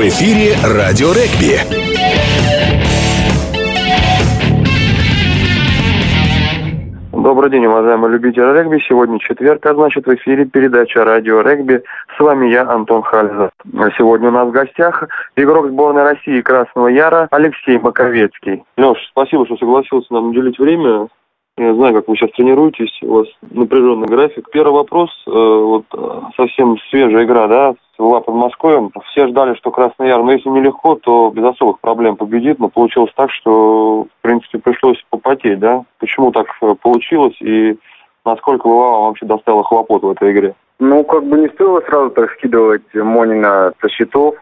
В эфире «Радио Регби». Добрый день, уважаемые любители регби. Сегодня четверг, а значит в эфире передача «Радио регби». С вами я, Антон Хальзов. Сегодня у нас в гостях игрок сборной России Красного Яра Алексей Маковецкий. Леш, спасибо, что согласился нам уделить время. Я знаю, как вы сейчас тренируетесь, у вас напряженный график. Первый вопрос, э, вот э, совсем свежая игра, да, была под Москвой. Все ждали, что Красный Яр, но если нелегко, то без особых проблем победит. Но получилось так, что, в принципе, пришлось попотеть, да? Почему так э, получилось и насколько вам вообще доставило хлопот в этой игре? Ну, как бы не стоило сразу так скидывать Монина со счетов,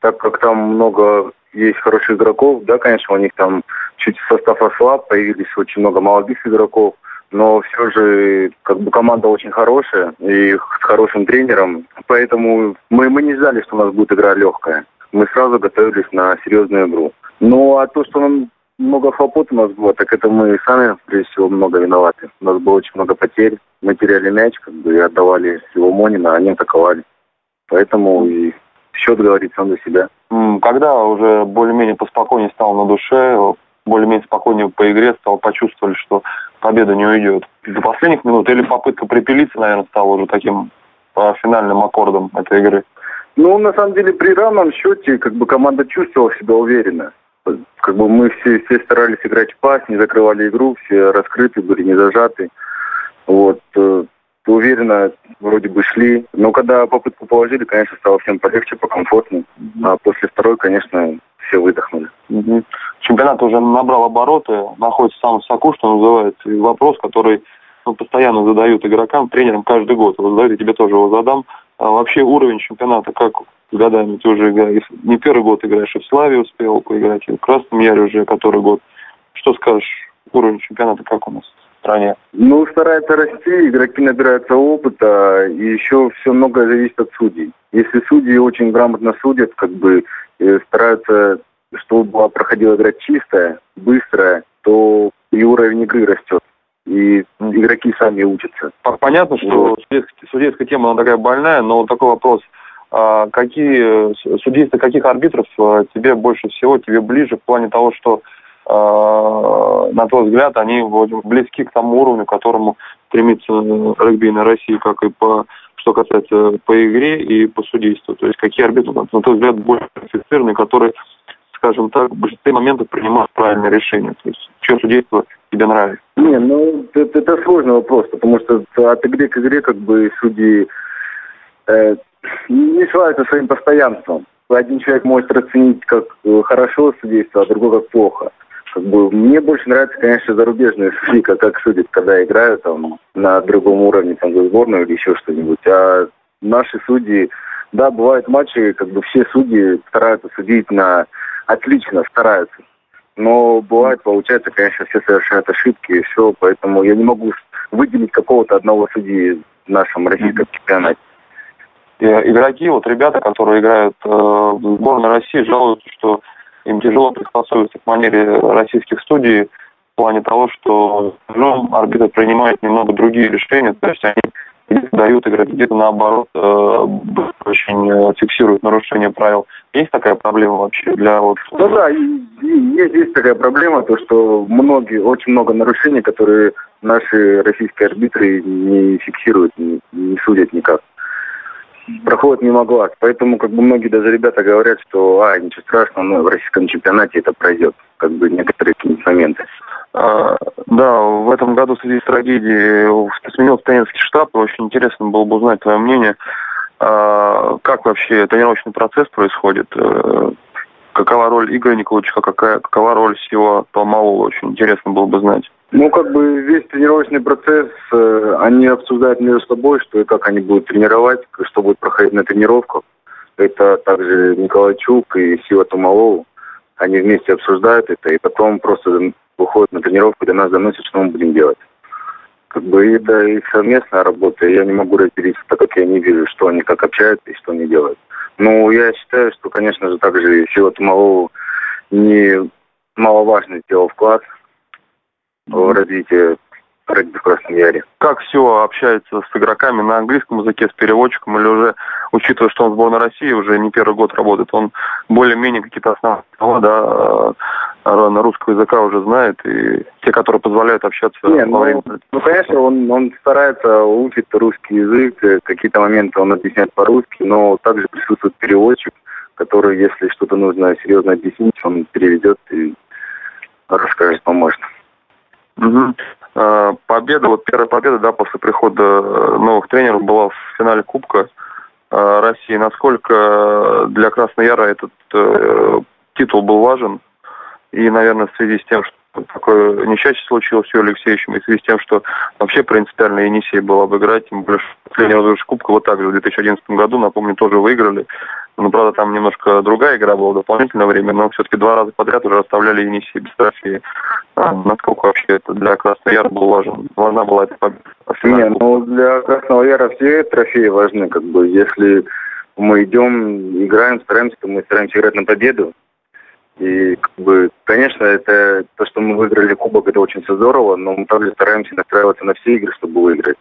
так как там много есть хороших игроков. Да, конечно, у них там чуть состав ослаб, появились очень много молодых игроков но все же как бы команда очень хорошая и с хорошим тренером, поэтому мы, мы не ждали, что у нас будет игра легкая. Мы сразу готовились на серьезную игру. Ну а то, что нам много хлопот у нас было, так это мы сами, прежде всего, много виноваты. У нас было очень много потерь. Мы теряли мяч, как бы, и отдавали его Монина, а они атаковали. Поэтому и счет говорит сам за себя. Когда уже более-менее поспокойнее стал на душе, более-менее спокойнее по игре стал, почувствовали, что победа не уйдет. До последних минут или попытка припилиться, наверное, стала уже таким а, финальным аккордом этой игры? Ну, на самом деле, при равном счете, как бы команда чувствовала себя уверенно. Как бы мы все, все старались играть в пас, не закрывали игру, все раскрыты были, не зажаты. Вот. Уверенно вроде бы шли. Но когда попытку положили, конечно, стало всем полегче, покомфортнее. А после второй, конечно, все выдохнули. Угу. Чемпионат уже набрал обороты, находится в самом соку, что называется. И вопрос, который ну, постоянно задают игрокам, тренерам каждый год. Вот задают, я тебе тоже его задам. А вообще уровень чемпионата как с годами? Ты уже играешь, не первый год играешь, и в Славе успел поиграть, и в Красном Яре уже который год. Что скажешь, уровень чемпионата как у нас стране? Ну, старается расти, игроки набираются опыта, и еще все многое зависит от судей. Если судьи очень грамотно судят, как бы стараются, чтобы проходила игра чистая, быстрая, то и уровень игры растет. И игроки сами учатся. Понятно, что судейская, судейская тема она такая больная, но вот такой вопрос. А какие судейство каких арбитров а, тебе больше всего, тебе ближе в плане того, что на твой взгляд, они близки к тому уровню, к которому стремится регбийная Россия, как и по что касается по игре и по судейству. То есть какие арбитры, на твой взгляд, более квалифицированные, которые, скажем так, в большинстве моментов принимают правильное решение. То есть чье судейство тебе нравится? Не, ну это, это сложный вопрос, потому что от игры к игре как бы судьи э, не славятся своим постоянством. Один человек может расценить как хорошо судейство, а другой как плохо как бы мне больше нравится, конечно, зарубежные судьи, как, как судят, когда играют там на другом уровне, там за сборную или еще что-нибудь. А наши судьи, да, бывают матчи, как бы все судьи стараются судить на отлично, стараются. Но бывает, получается, конечно, все совершают ошибки и все, поэтому я не могу выделить какого-то одного судьи в нашем российском чемпионате. Игроки, вот ребята, которые играют э, в сборной России, жалуются, что им тяжело приспособиться к манере российских студий в плане того, что ну, арбитр принимает немного другие решения, то есть они где-то дают играть, где-то наоборот э, очень э, фиксируют нарушение правил. Есть такая проблема вообще для вот... Ну да, есть, есть такая проблема, то что многие, очень много нарушений, которые наши российские арбитры не фиксируют, не, не судят никак проходит мимо глаз. Поэтому как бы многие даже ребята говорят, что а, ничего страшного, но в российском чемпионате это пройдет. Как бы некоторые моменты. А, да, в этом году в связи с трагедией сменился тренерский штаб. Очень интересно было бы узнать твое мнение. А, как вообще тренировочный процесс происходит? Э, какова роль Игоря Николаевича, какая, какова роль всего Толмалова? Очень интересно было бы знать. Ну, как бы весь тренировочный процесс, э, они обсуждают между собой, что и как они будут тренировать, что будет проходить на тренировках. Это также Николайчук и Сила Тумалова. Они вместе обсуждают это, и потом просто выходят на тренировку, для нас доносят, что мы будем делать. Как бы это их совместная работа, я не могу разделить, так как я не вижу, что они как общаются и что они делают. Но я считаю, что, конечно же, также Сила Тумалова не маловажно сделал вклад в развитие регби в Красном Яре. Как все общается с игроками на английском языке, с переводчиком, или уже, учитывая, что он в сборной России уже не первый год работает, он более-менее какие-то слова, да, э, на русского языка уже знает, и те, которые позволяют общаться Не, ну, время... ну, конечно, он, он старается учить русский язык, э, какие-то моменты он объясняет по-русски, но также присутствует переводчик, который, если что-то нужно серьезно объяснить, он переведет и расскажет, поможет. Угу. Победа, вот первая победа, да, после прихода э, новых тренеров была в финале Кубка э, России. Насколько для Красной Яра этот э, титул был важен? И, наверное, в связи с тем, что такое несчастье случилось с Алексеевичем, и в связи с тем, что вообще принципиально Енисей был обыграть, тем более, что разыгрыш Кубка вот так же в 2011 году, напомню, тоже выиграли. Ну, правда, там немножко другая игра была в дополнительное время, но все-таки два раза подряд уже оставляли Енисей без трофея. А, насколько вообще это для Красного Яра был важен? Важна была эта победа? Не, ну для Красного Яра все трофеи важны. Как бы, если мы идем, играем, стараемся, то мы стараемся играть на победу. И, как бы, конечно, это то, что мы выиграли кубок, это очень все здорово, но мы также стараемся настраиваться на все игры, чтобы выиграть.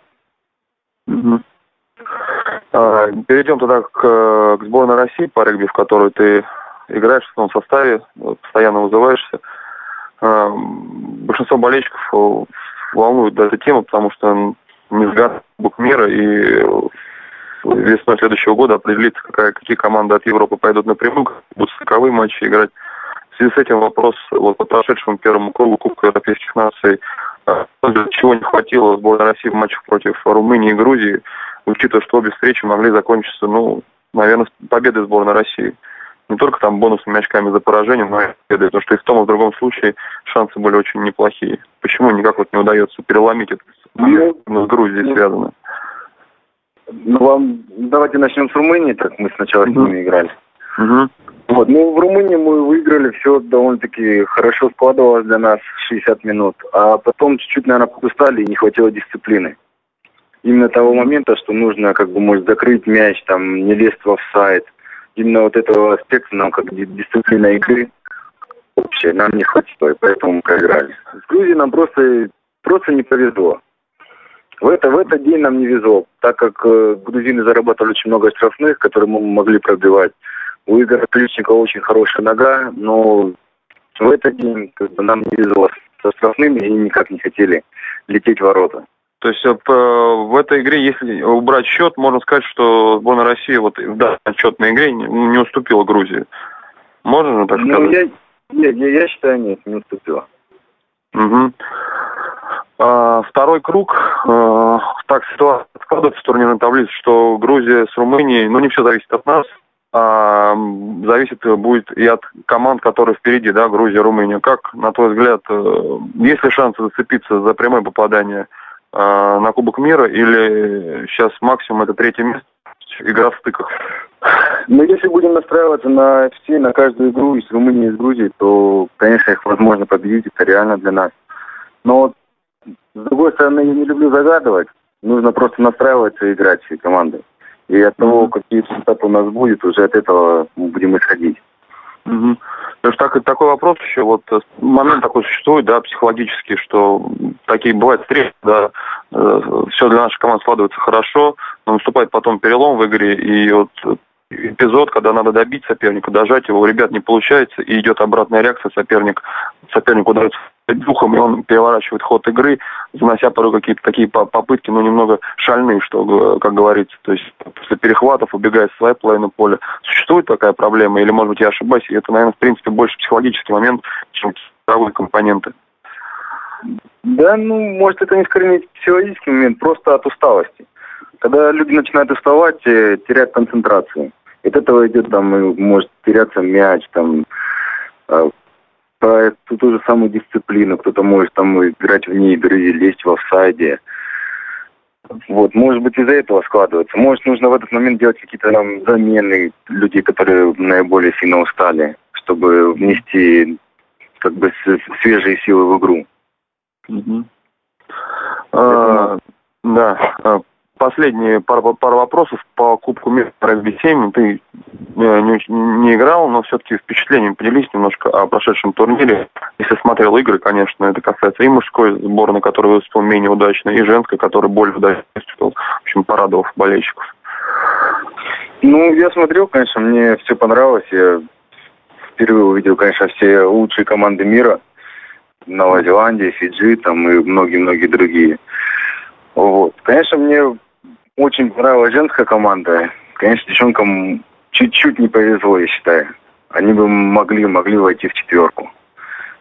Угу. А, перейдем тогда к, к сборной России по регби, в которую ты играешь в том составе, постоянно вызываешься. А, большинство болельщиков э, волнует эта тема, потому что не Кубок мира и весной следующего года определится, какая, какие команды от Европы пойдут напрямую, будут стыковые матчи играть. В связи с этим вопрос вот по прошедшему первому кругу Кубка Европейских наций, а, чего не хватило сборной России в матчах против Румынии и Грузии, учитывая, что обе встречи могли закончиться, ну, наверное, победой сборной России. Не только там бонусными очками за поражение, но и победой, потому что и в том, и в другом случае шансы были очень неплохие. Почему никак вот не удается переломить это ну, с Грузией ну, связано? Ну, вам давайте начнем с Румынии, так мы сначала mm-hmm. с ними играли. Угу. Вот, ну, в Румынии мы выиграли, все довольно-таки хорошо складывалось для нас 60 минут. А потом чуть-чуть, наверное, подустали и не хватило дисциплины именно того момента, что нужно, как бы, может, закрыть мяч, там, не лезть в офсайд. Именно вот этого аспекта нам, как дисциплина игры, вообще нам не хватило, и поэтому мы проиграли. С Грузией нам просто, просто не повезло. В, это, в этот день нам не везло, так как э, грузины заработали очень много штрафных, которые мы могли пробивать. У Игоря Ключника очень хорошая нога, но в этот день как бы, нам не везло со штрафными и никак не хотели лететь в ворота. То есть э, в этой игре, если убрать счет, можно сказать, что сборная России вот в данной отчетной игре не, не уступила Грузии. Можно так ну, сказать? Я, я, я считаю, нет, не уступила. Угу. А, второй круг. А, так ситуация складывается в турнирной таблице, что Грузия с Румынией, ну не все зависит от нас, а зависит будет и от команд, которые впереди, да, Грузия, Румыния. Как, на твой взгляд, э, есть ли шансы зацепиться за прямое попадание на Кубок мира или сейчас максимум это третье место, игра в стыках? Ну, если будем настраиваться на все, на каждую игру из Румынии, из Грузии, то, конечно, их возможно победить, это реально для нас. Но с другой стороны, я не люблю загадывать. Нужно просто настраиваться и играть всей командой. И от того, какие результаты у нас будет, уже от этого мы будем исходить. Угу. Потому что так, такой вопрос еще, вот э, момент такой существует, да, психологический, что такие бывают встречи, да, э, все для нашей команды складывается хорошо, но наступает потом перелом в игре, и вот эпизод, когда надо добить соперника, дожать его, у ребят не получается, и идет обратная реакция, соперник, соперник удается духом, и он переворачивает ход игры, занося порой какие-то такие попытки, ну, немного шальные, что, как говорится. То есть после перехватов убегает с своей половины поля. Существует такая проблема? Или, может быть, я ошибаюсь? И это, наверное, в принципе, больше психологический момент, чем игровые компоненты. Да, ну, может, это не скорее психологический момент, просто от усталости. Когда люди начинают уставать, э, терять концентрацию. И от этого идет, там, может теряться мяч, там, про ту, ту же самую дисциплину. Кто-то может там играть вне игры, лезть в офсайде. Вот, может быть, из-за этого складывается. Может, нужно в этот момент делать какие-то там замены людей, которые наиболее сильно устали, чтобы внести как бы свежие силы в игру. Угу. А, да. Последние пару, пару вопросов по Кубку мира регби-7. Ты э, не, не играл, но все-таки впечатлениями поделись немножко о прошедшем турнире. Если смотрел игры, конечно, это касается и мужской сборной, которая выступил менее удачно, и женской, которая более удачно выступил. В общем, порадовав болельщиков. Ну, я смотрел, конечно, мне все понравилось. Я впервые увидел, конечно, все лучшие команды мира. Новая Зеландия, Фиджи там и многие-многие другие. Вот. Конечно, мне очень понравилась женская команда. Конечно, девчонкам чуть-чуть не повезло, я считаю. Они бы могли, могли войти в четверку.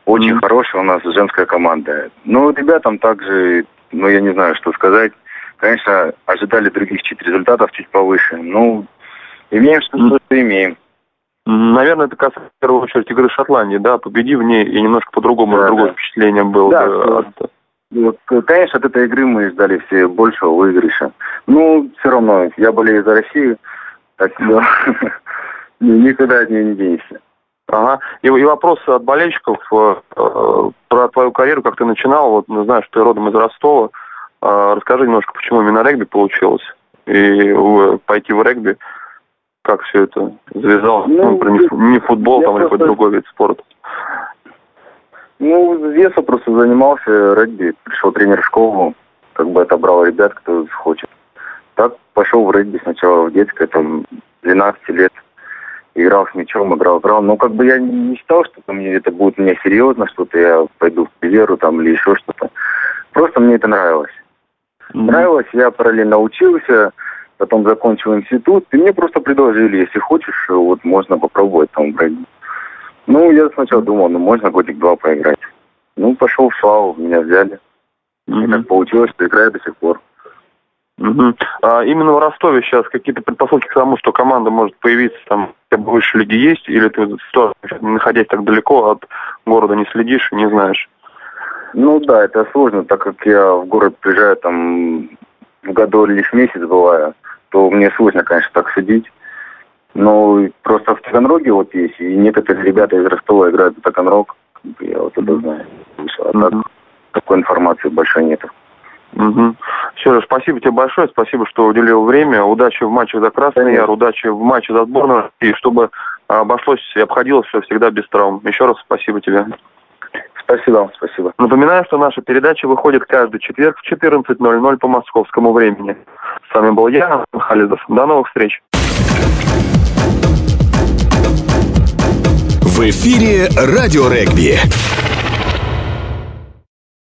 Очень mm-hmm. хорошая у нас женская команда. Ну, ребятам также, ну, я не знаю, что сказать. Конечно, ожидали других чуть результатов чуть повыше. Ну, имеем что, mm-hmm. что имеем. Наверное, это касается в первую очередь игры Шотландии, да, победи в ней, и немножко по-другому, да, другое да. впечатление было. Да, от... вот, конечно, от этой игры мы ждали все большего выигрыша. Ну, все равно, я болею за Россию, так что никуда от нее не денешься. Ага. И, и вопрос от болельщиков э, э, про твою карьеру, как ты начинал. Вот ну, знаешь, ты родом из Ростова. Э, расскажи немножко, почему именно регби получилось и э, пойти в регби как все это завязалось? Ну, например, не, не футбол, там, или какой-то другой вид спорта. Ну, детства просто занимался регби. Пришел тренер в школу, как бы отобрал ребят, кто хочет. Так пошел в регби сначала в детское, там, 12 лет. Играл с мячом, играл, играл. Но как бы я не считал, что там, это будет мне серьезно, что-то я пойду в премьеру там или еще что-то. Просто мне это нравилось. Mm-hmm. Нравилось, я параллельно учился, потом закончил институт, и мне просто предложили, если хочешь, вот можно попробовать там играть. Ну, я сначала думал, ну, можно годик-два поиграть. Ну, пошел в славу, меня взяли. Mm-hmm. И так получилось, что играю до сих пор. Угу. А именно в Ростове сейчас какие-то предпосылки к тому, что команда может появиться там хотя бы выше есть, или ты, находясь так далеко от города, не следишь и не знаешь? Ну да, это сложно, так как я в город приезжаю там в году лишь месяц бываю то мне сложно, конечно, так судить. Но просто в Таганроге вот есть, и некоторые ребята из Ростова играют в Таганрог. Я вот это знаю. А так, такой информации большой нету. Угу. Все же, спасибо тебе большое, спасибо, что уделил время. Удачи в матче за Красный Яр, удачи в матче за сборную, и чтобы обошлось и обходилось все всегда без травм. Еще раз спасибо тебе. Спасибо спасибо. Напоминаю, что наша передача выходит каждый четверг в 14.00 по московскому времени. С вами был я, Халидов. До новых встреч. Эфире «Радио Регби».